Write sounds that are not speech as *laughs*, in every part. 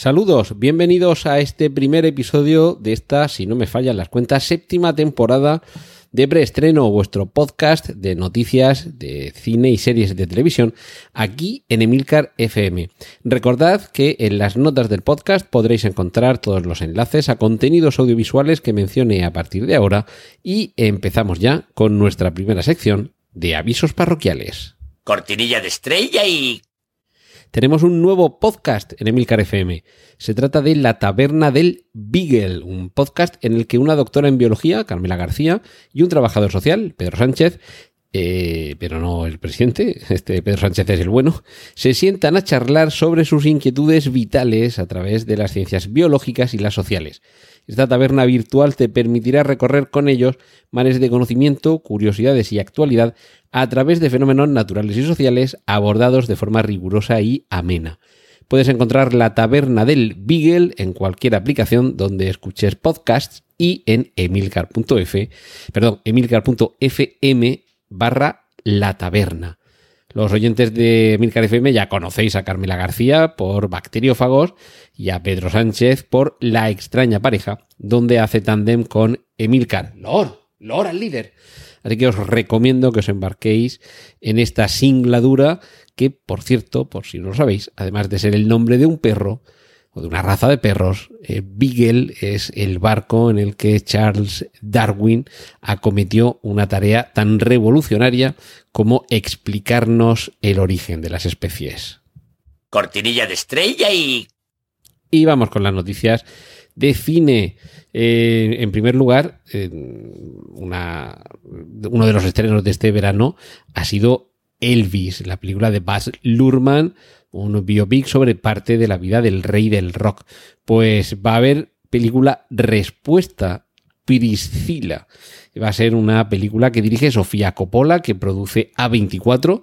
Saludos, bienvenidos a este primer episodio de esta, si no me fallan las cuentas, séptima temporada de preestreno, vuestro podcast de noticias de cine y series de televisión, aquí en Emilcar FM. Recordad que en las notas del podcast podréis encontrar todos los enlaces a contenidos audiovisuales que mencione a partir de ahora y empezamos ya con nuestra primera sección de avisos parroquiales. Cortinilla de estrella y tenemos un nuevo podcast en Emilcar FM. Se trata de La Taberna del Beagle, un podcast en el que una doctora en biología, Carmela García, y un trabajador social, Pedro Sánchez, eh, pero no el presidente, este Pedro Sánchez es el bueno, se sientan a charlar sobre sus inquietudes vitales a través de las ciencias biológicas y las sociales. Esta taberna virtual te permitirá recorrer con ellos mares de conocimiento, curiosidades y actualidad a través de fenómenos naturales y sociales abordados de forma rigurosa y amena. Puedes encontrar la taberna del Beagle en cualquier aplicación donde escuches podcasts y en emilcar.f, perdón, emilcar.fm barra la taberna. Los oyentes de Emilcar FM ya conocéis a Carmela García por Bacteriófagos y a Pedro Sánchez por La extraña pareja, donde hace tándem con Emilcar. Lord, Lord al líder. Así que os recomiendo que os embarquéis en esta singladura que, por cierto, por si no lo sabéis, además de ser el nombre de un perro, o de una raza de perros, eh, Beagle es el barco en el que Charles Darwin acometió una tarea tan revolucionaria como explicarnos el origen de las especies. cortinilla de estrella y Y vamos con las noticias de cine. Eh, en primer lugar, eh, una- uno de los estrenos de este verano ha sido Elvis, la película de Baz Luhrmann, un biopic sobre parte de la vida del rey del rock. Pues va a haber película Respuesta Priscila. Va a ser una película que dirige Sofía Coppola, que produce A24,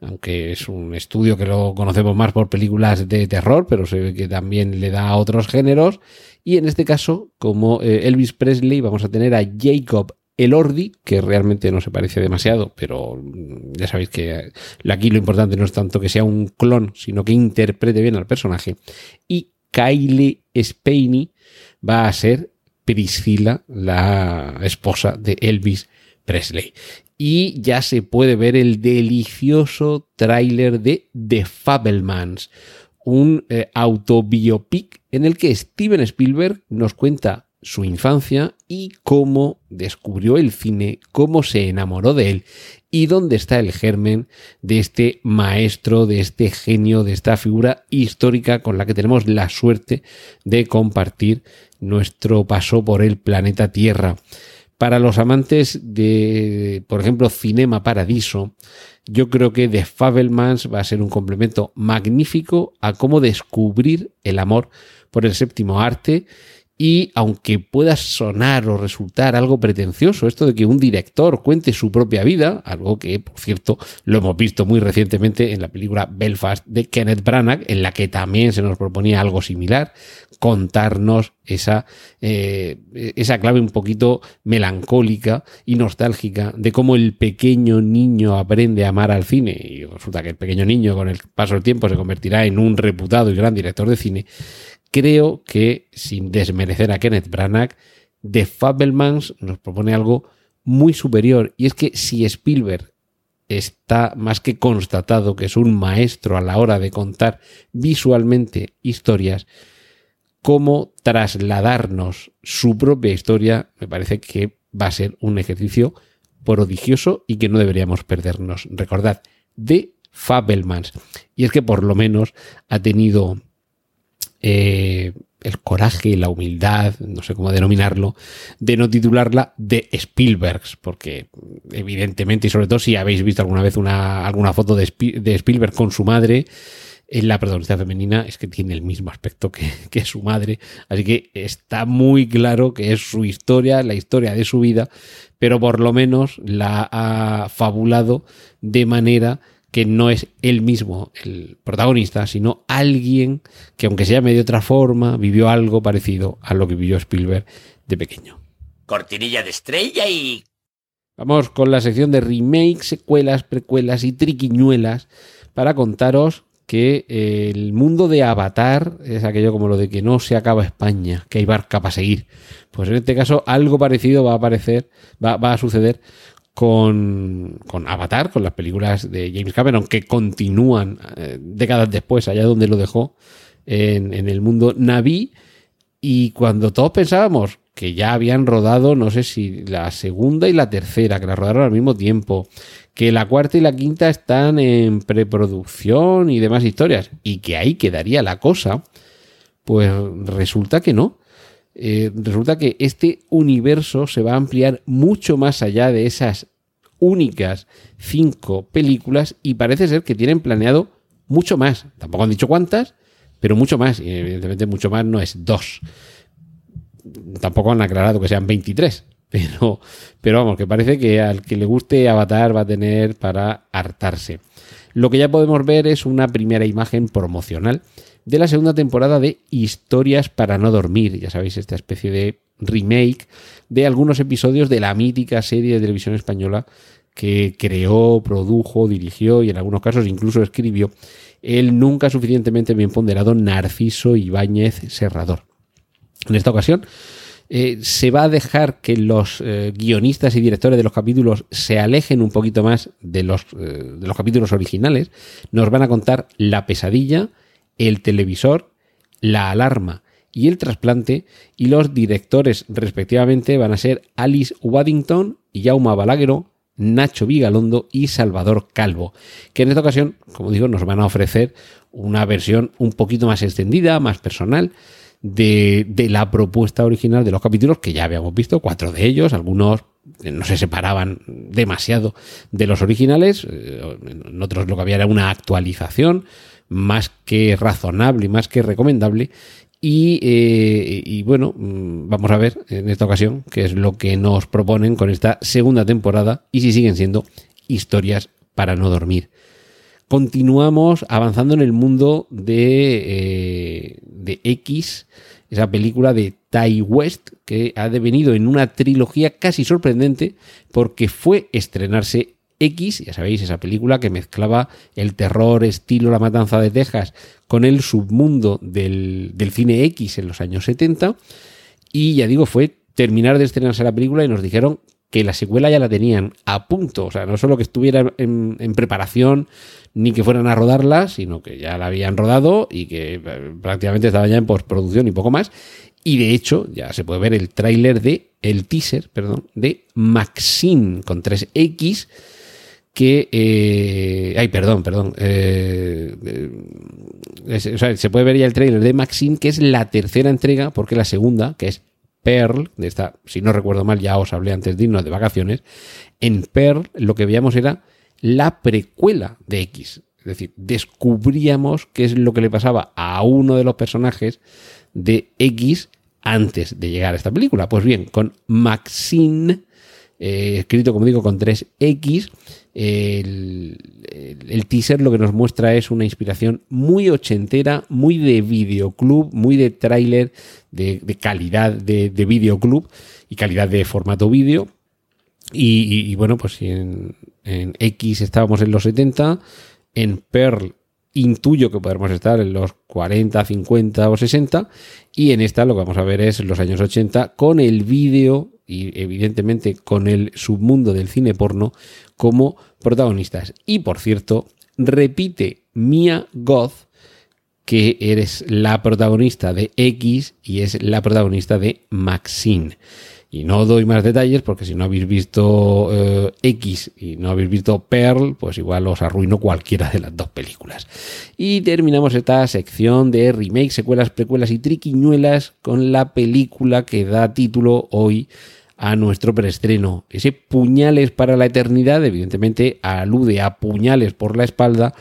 aunque es un estudio que lo conocemos más por películas de terror, pero se ve que también le da a otros géneros. Y en este caso, como eh, Elvis Presley, vamos a tener a Jacob Elordi, que realmente no se parece demasiado, pero mm, ya sabéis que aquí lo importante no es tanto que sea un clon, sino que interprete bien al personaje. Y Kylie Spaney va a ser Priscila, la esposa de Elvis Presley. Y ya se puede ver el delicioso tráiler de The Fabelmans, un eh, autobiopic en el que Steven Spielberg nos cuenta su infancia y cómo descubrió el cine, cómo se enamoró de él y dónde está el germen de este maestro, de este genio, de esta figura histórica con la que tenemos la suerte de compartir nuestro paso por el planeta Tierra. Para los amantes de, por ejemplo, Cinema Paradiso, yo creo que The Fabelmans va a ser un complemento magnífico a cómo descubrir el amor por el séptimo arte y aunque pueda sonar o resultar algo pretencioso esto de que un director cuente su propia vida, algo que, por cierto, lo hemos visto muy recientemente en la película Belfast de Kenneth Branagh, en la que también se nos proponía algo similar, contarnos esa, eh, esa clave un poquito melancólica y nostálgica de cómo el pequeño niño aprende a amar al cine. Y resulta que el pequeño niño con el paso del tiempo se convertirá en un reputado y gran director de cine creo que, sin desmerecer a Kenneth Branagh, The Fabelmans nos propone algo muy superior. Y es que si Spielberg está más que constatado que es un maestro a la hora de contar visualmente historias, cómo trasladarnos su propia historia me parece que va a ser un ejercicio prodigioso y que no deberíamos perdernos. Recordad, The Fabelmans. Y es que por lo menos ha tenido eh, el coraje, la humildad, no sé cómo denominarlo, de no titularla de Spielbergs, porque evidentemente, y sobre todo si habéis visto alguna vez una, alguna foto de, Spi- de Spielberg con su madre, en la protagonista femenina es que tiene el mismo aspecto *laughs* que, su madre, así que está muy claro que es su historia, la historia de su vida, pero por lo menos la ha fabulado de manera que no es él mismo el protagonista, sino alguien que aunque sea de otra forma, vivió algo parecido a lo que vivió Spielberg de pequeño. Cortinilla de estrella y... Vamos con la sección de remakes, secuelas, precuelas y triquiñuelas para contaros que el mundo de Avatar es aquello como lo de que no se acaba España, que hay barca para seguir. Pues en este caso algo parecido va a aparecer, va, va a suceder con, con, Avatar, con las películas de James Cameron, que continúan eh, décadas después, allá donde lo dejó, en, en, el mundo Naví. Y cuando todos pensábamos que ya habían rodado, no sé si la segunda y la tercera, que la rodaron al mismo tiempo, que la cuarta y la quinta están en preproducción y demás historias, y que ahí quedaría la cosa, pues resulta que no. Eh, resulta que este universo se va a ampliar mucho más allá de esas únicas cinco películas y parece ser que tienen planeado mucho más. Tampoco han dicho cuántas, pero mucho más. Y evidentemente mucho más no es dos. Tampoco han aclarado que sean 23. *laughs* Pero, pero vamos, que parece que al que le guste Avatar va a tener para hartarse. Lo que ya podemos ver es una primera imagen promocional de la segunda temporada de Historias para no dormir. Ya sabéis, esta especie de remake de algunos episodios de la mítica serie de televisión española que creó, produjo, dirigió y en algunos casos incluso escribió el nunca suficientemente bien ponderado Narciso Ibáñez Serrador. En esta ocasión eh, se va a dejar que los eh, guionistas y directores de los capítulos se alejen un poquito más de los, eh, de los capítulos originales. Nos van a contar la pesadilla, el televisor, la alarma y el trasplante, y los directores respectivamente van a ser Alice Waddington, Jaume Balagueró, Nacho Vigalondo y Salvador Calvo, que en esta ocasión, como digo, nos van a ofrecer una versión un poquito más extendida, más personal, de, de, la propuesta original de los capítulos, que ya habíamos visto, cuatro de ellos, algunos no se separaban demasiado de los originales, eh, en otros lo que había era una actualización, más que razonable y más que recomendable. Y, eh, bueno, mm, vamos a ver en esta ocasión qué es lo que nos proponen con esta segunda temporada y si siguen siendo historias para no dormir. Continuamos avanzando en el mundo de, eh, de X, esa película de Ty West, que ha devenido en una trilogía casi sorprendente porque fue estrenarse X, ya sabéis, esa película que mezclaba el terror estilo La Matanza de Texas con el submundo del, cine X en los años 70. Y ya digo, fue terminar de estrenarse la película y nos dijeron que la secuela ya la tenían a punto. O sea, no solo que estuviera en, en, preparación ni que fueran a rodarla, sino que ya la habían rodado y que eh, prácticamente estaba ya en postproducción y poco más. Y de hecho, ya se puede ver el tráiler de, el teaser, perdón, de Maxine con 3X que... Eh, ay, perdón, perdón. Eh, sea, se puede ver ya el trailer de Maxine, que es la tercera entrega, porque la segunda, que es Pearl, de esta, si no recuerdo mal, ya os hablé antes de irnos de vacaciones, en Pearl lo que veíamos era la precuela de X. Es decir, descubríamos qué es lo que le pasaba a uno de los personajes de X antes de llegar a esta película. Pues bien, con Maxine, eh, escrito como digo con 3X, el, el, teaser lo que nos muestra es una inspiración muy ochentera, muy de videoclub, muy de tráiler, de, calidad de, de, videoclub y calidad de formato vídeo. Y, bueno, pues en, en, X estábamos en los 70, en Pearl intuyo que podremos estar en los 40, 50 o 60 y en esta lo que vamos a ver es los años 80 con el vídeo y evidentemente con el submundo del cine porno como protagonistas. Y por cierto, repite Mia Goth, que eres la protagonista de X y es la protagonista de Maxine. Y no doy más detalles porque si no habéis visto eh, X y no habéis visto Pearl, pues igual os arruino cualquiera de las dos películas. Y terminamos esta sección de remakes, secuelas, precuelas y triquiñuelas con la película que da título hoy a nuestro preestreno. Ese puñales para la eternidad, evidentemente, alude a puñales por la espalda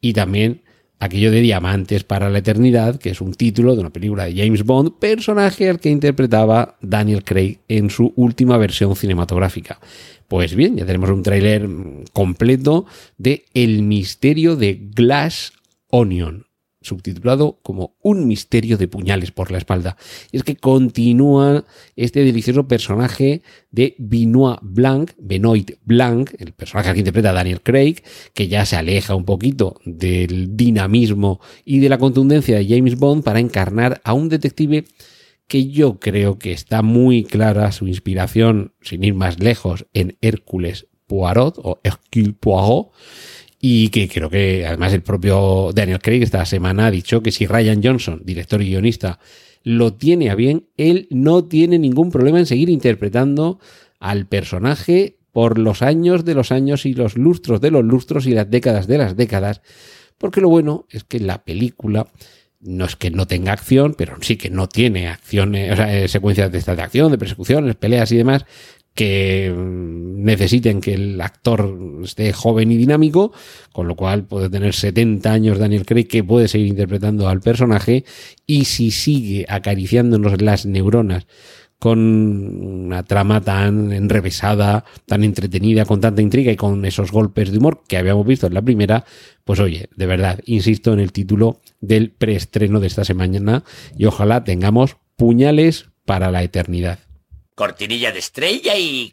y también aquello de Diamantes para la Eternidad, que es un título de una película de James Bond, personaje al que interpretaba Daniel Craig en su última versión cinematográfica. Pues bien, ya tenemos un tráiler completo de El misterio de Glass Onion, subtitulado como Un misterio de puñales por la espalda. Y es que continúa este delicioso personaje de Benoit Blanc, Benoit Blanc, el personaje que interpreta Daniel Craig, que ya se aleja un poquito del dinamismo y de la contundencia de James Bond para encarnar a un detective que yo creo que está muy clara su inspiración, sin ir más lejos, en Hércules Poirot o Hercule Poirot, y que creo que además el propio Daniel Craig esta semana ha dicho que si Ryan Johnson, director y guionista, lo tiene a bien, él no tiene ningún problema en seguir interpretando al personaje por los años de los años y los lustros de los lustros y las décadas de las décadas, porque lo bueno es que la película no es que no tenga acción, pero sí que no tiene acciones, o sea, eh, secuencias de estas de acción, de persecuciones, peleas y demás, que mm, necesiten que el actor esté joven y dinámico, con lo cual puede tener 70 años Daniel Craig que puede seguir interpretando al personaje y si sigue acariciándonos las neuronas con una trama tan enrevesada, tan entretenida, con tanta intriga y con esos golpes de humor que habíamos visto en la primera, pues oye, de verdad, insisto en el título del preestreno de esta semana y ojalá tengamos puñales para la eternidad. Cortinilla de estrella y...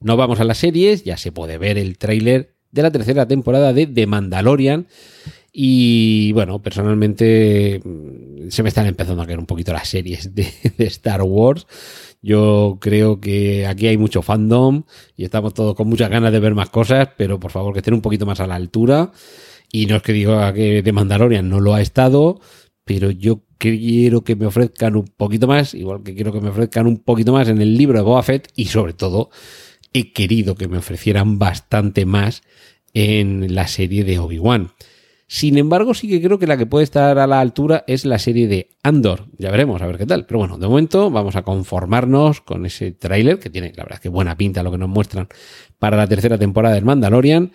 No vamos a las series, ya se puede ver el tráiler de la tercera temporada de The Mandalorian. Y bueno, personalmente mm, se me están empezando a caer un poquito las series *laughs* de, Star Wars. Yo creo que aquí hay mucho fandom y estamos todos con muchas ganas de ver más cosas, pero por favor que estén un poquito más a la altura. Y no es que diga que The Mandalorian no lo ha estado, pero yo quiero que me ofrezcan un poquito más, igual que quiero que me ofrezcan un poquito más en el libro de Boba Fett y sobre todo he querido que me ofrecieran bastante más en la serie de Obi-Wan. Sin embargo, sí que creo que la que puede estar a la altura es la serie de Andor. Ya veremos, a ver qué tal. Pero bueno, de momento vamos a conformarnos con ese tráiler que tiene, la verdad, que buena pinta lo que nos muestran para la tercera temporada del Mandalorian.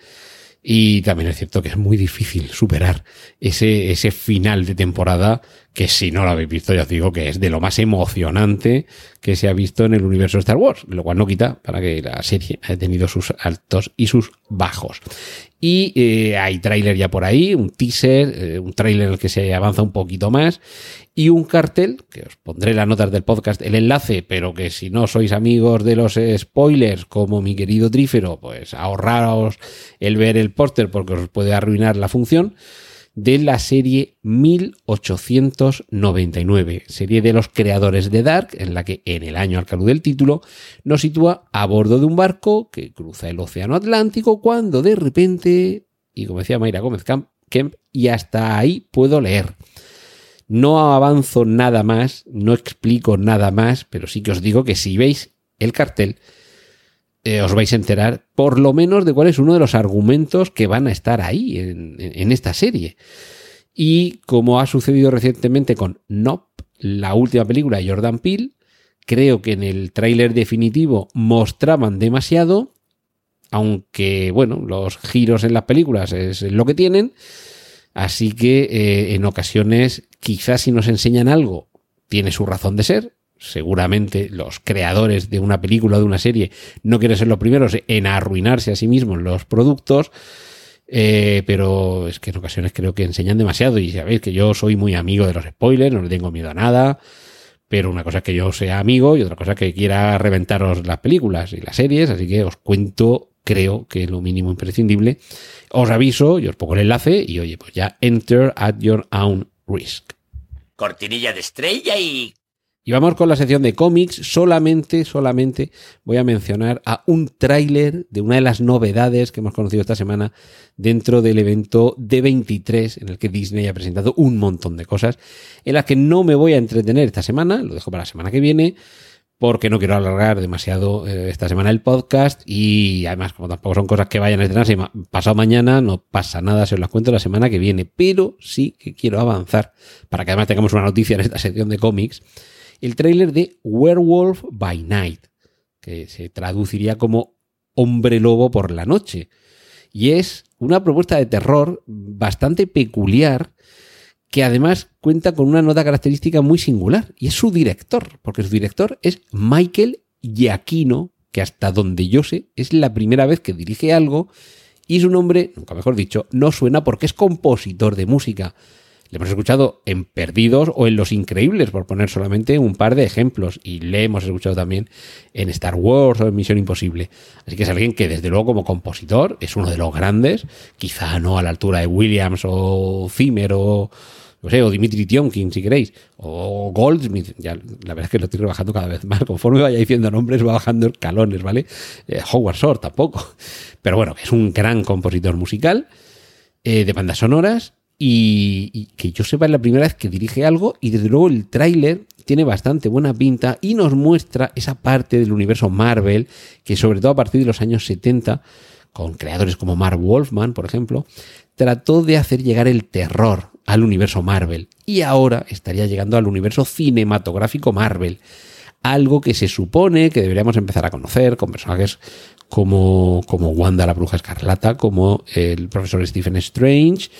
Y también es cierto que es muy difícil superar ese, ese final de temporada que si no lo habéis visto ya os digo que es de lo más emocionante que se ha visto en el universo Star Wars, lo cual no quita para que la serie haya tenido sus altos y sus bajos. Y eh, hay tráiler ya por ahí, un teaser, eh, un tráiler en el que se avanza un poquito más y un cartel, que os pondré las notas del podcast el enlace, pero que si no sois amigos de los spoilers como mi querido Trífero, pues ahorraos el ver el póster porque os puede arruinar la función de la serie 1899, serie de los creadores de Dark, en la que en el año al calor del título nos sitúa a bordo de un barco que cruza el Océano Atlántico cuando de repente, y como decía Mayra Gómez Kemp, y hasta ahí puedo leer. No avanzo nada más, no explico nada más, pero sí que os digo que si veis el cartel, eh, os vais a enterar por lo menos de cuál es uno de los argumentos que van a estar ahí en, esta serie. Y como ha sucedido recientemente con Nope, la última película de Jordan Peele, creo que en el tráiler definitivo mostraban demasiado, aunque bueno, los giros en las películas es lo que tienen, así que eh, en ocasiones quizás si nos enseñan algo tiene su razón de ser, seguramente los creadores de una película o de una serie no quieren ser los primeros en arruinarse a sí mismos los productos, eh, pero es que en ocasiones creo que enseñan demasiado y sabéis que yo soy muy amigo de los spoilers, no le tengo miedo a nada, pero una cosa es que yo sea amigo y otra cosa es que quiera reventaros las películas y las series, así que os cuento, creo que lo mínimo imprescindible, os aviso y os pongo el enlace y oye, pues ya enter at your own risk. Cortinilla de estrella y y vamos con la sección de cómics. Solamente, solamente voy a mencionar a un tráiler de una de las novedades que hemos conocido esta semana dentro del evento D23 en el que Disney ha presentado un montón de cosas en las que no me voy a entretener esta semana, lo dejo para la semana que viene porque no quiero alargar demasiado eh, esta semana el podcast y además como tampoco son cosas que vayan a estrenarse pasado mañana, no pasa nada, se os las cuento la semana que viene, pero sí que quiero avanzar para que además tengamos una noticia en esta sección de cómics el tráiler de Werewolf by Night, que se traduciría como hombre lobo por la noche. Y es una propuesta de terror bastante peculiar que además cuenta con una nota característica muy singular y es su director, porque su director es Michael Giacchino, que hasta donde yo sé es la primera vez que dirige algo y su nombre, nunca mejor dicho, no suena porque es compositor de música. Le hemos escuchado en Perdidos o en Los Increíbles, por poner solamente un par de ejemplos. Y le hemos escuchado también en Star Wars o en Misión Imposible. Así que es alguien que desde luego como compositor es uno de los grandes, quizá no a la altura de Williams o Zimmer o, Dimitri Tionkin, si queréis, o Goldsmith, ya la verdad es que lo estoy rebajando cada vez más, conforme vaya diciendo nombres va bajando escalones, ¿vale? Eh, Howard Shore tampoco, pero bueno, es un gran compositor musical eh, de bandas sonoras y, que yo sepa es la primera vez que dirige algo y desde luego el tráiler tiene bastante buena pinta y nos muestra esa parte del universo Marvel que sobre todo a partir de los años 70 con creadores como Mark Wolfman, por ejemplo, trató de hacer llegar el terror al universo Marvel y ahora estaría llegando al universo cinematográfico Marvel, algo que se supone que deberíamos empezar a conocer con personajes como, como Wanda la Bruja Escarlata, como el profesor Stephen Strange,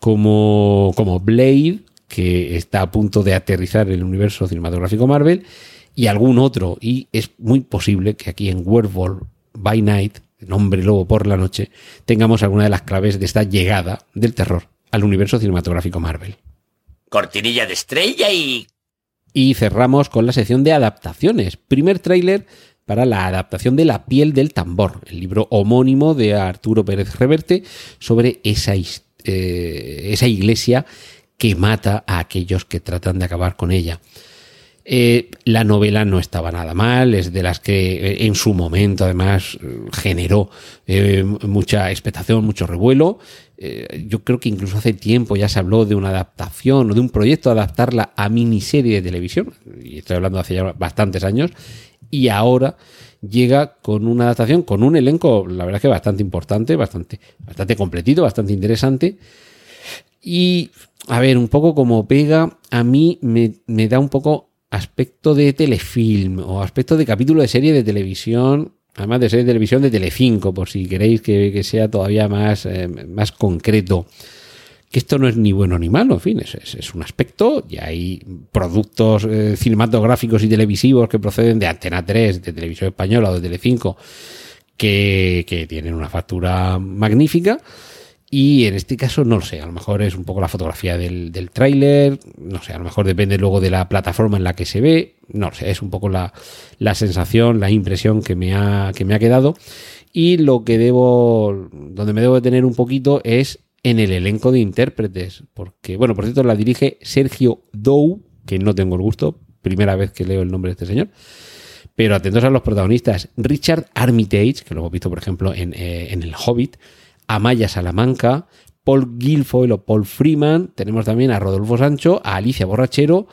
como, como Blade, que está a punto de aterrizar en el universo cinematográfico Marvel, y algún otro. Y es muy posible que aquí en Werewolf by Night, nombre lobo por la noche, tengamos alguna de las claves de esta llegada del terror al universo cinematográfico Marvel. Cortinilla de estrella y... Y cerramos con la sección de adaptaciones. Primer tráiler para la adaptación de La piel del tambor, el libro homónimo de Arturo Pérez Reverte sobre esa, eh, esa iglesia que mata a aquellos que tratan de acabar con ella. Eh, la novela no estaba nada mal, es de las que eh, en su momento además generó mucha expectación, mucho revuelo. Yo creo que incluso hace tiempo ya se habló de una adaptación o de un proyecto de adaptarla a miniserie de televisión, y estoy hablando de hace ya bastantes años, y ahora llega con una adaptación, con un elenco, la verdad que bastante importante, bastante, bastante completito, bastante interesante. Y, a ver, un poco como pega, a mí me, me da un poco aspecto de telefilm o aspecto de capítulo de serie de televisión, además de serie de televisión de Telecinco, por si queréis que, que sea todavía más, eh, más concreto. Que esto no es ni bueno ni malo, en fin, es, un aspecto y hay productos eh, cinematográficos y televisivos que proceden de Antena 3, de Televisión Española o de Telecinco, que, que tienen una factura magnífica. Y en este caso, no lo sé, a lo mejor es un poco la fotografía del, tráiler, no sé, a lo mejor depende luego de la plataforma en la que se ve, no sé, es un poco la, la sensación, la impresión que me, ha, que me ha quedado. Y lo que debo, donde me debo detener un poquito es en el elenco de intérpretes, porque, bueno, por cierto, la dirige Sergio Dou, que no tengo el gusto, primera vez que leo el nombre de este señor. Pero atentos a los protagonistas, Richard Armitage, que lo hemos visto, por ejemplo, en, eh, en El Hobbit, Amaya Salamanca, Paul Guilfoyle o Paul Freeman, tenemos también a Rodolfo Sancho, a Alicia Borrachero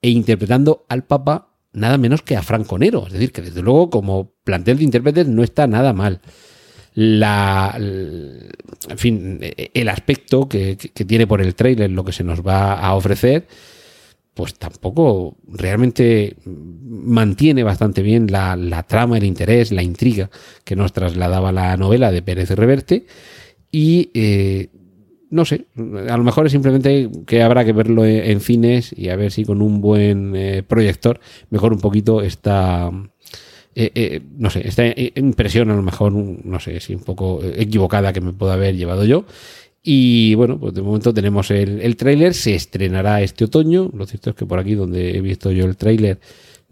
e interpretando al Papa nada menos que a Franco Nero. Es decir, que desde luego como plantel de intérpretes no está nada mal. La, en fin, el aspecto que, tiene por el trailer lo que se nos va a ofrecer, pues tampoco realmente mantiene bastante bien la, trama, el interés, la intriga que nos trasladaba la novela de Pérez Reverte. Y eh, no sé, a lo mejor es simplemente que habrá que verlo en, en cines y a ver si con un buen eh, proyector mejor un poquito esta. Eh, eh, no sé, esta impresión a lo mejor, no sé, si un poco equivocada que me pueda haber llevado yo. Y bueno, pues de momento tenemos el, el tráiler, se estrenará este otoño. Lo cierto es que por aquí donde he visto yo el tráiler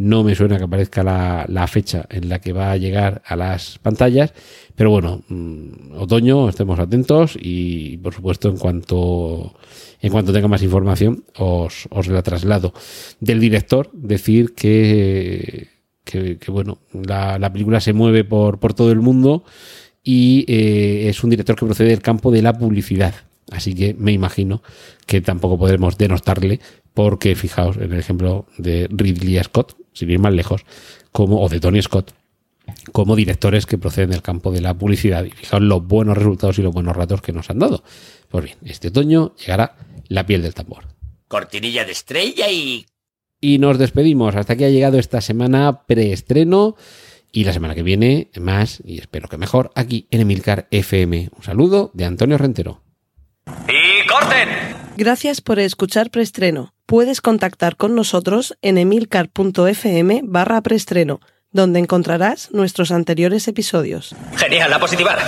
no me suena que aparezca la, la, fecha en la que va a llegar a las pantallas. Pero bueno, mmm, otoño, estemos atentos y por supuesto en cuanto, en cuanto tenga más información os, os la traslado. Del director, decir que, que, bueno, la, la película se mueve por, por todo el mundo y eh, es un director que procede del campo de la publicidad. Así que me imagino que tampoco podremos denostarle porque fijaos en el ejemplo de Ridley Scott, sin ir más lejos, como, o de Tony Scott, como directores que proceden del campo de la publicidad. Y fijaos los buenos resultados y los buenos ratos que nos han dado. Pues bien, este otoño llegará la piel del tambor. Cortinilla de estrella y... Y nos despedimos. Hasta aquí ha llegado esta semana preestreno. Y la semana que viene, más, y espero que mejor, aquí en Emilcar FM. Un saludo de Antonio Rentero. ¡Y corten! Gracias por escuchar Preestreno. Puedes contactar con nosotros en emilcar.fm barra preestreno, donde encontrarás nuestros anteriores episodios. Genial, a positivar.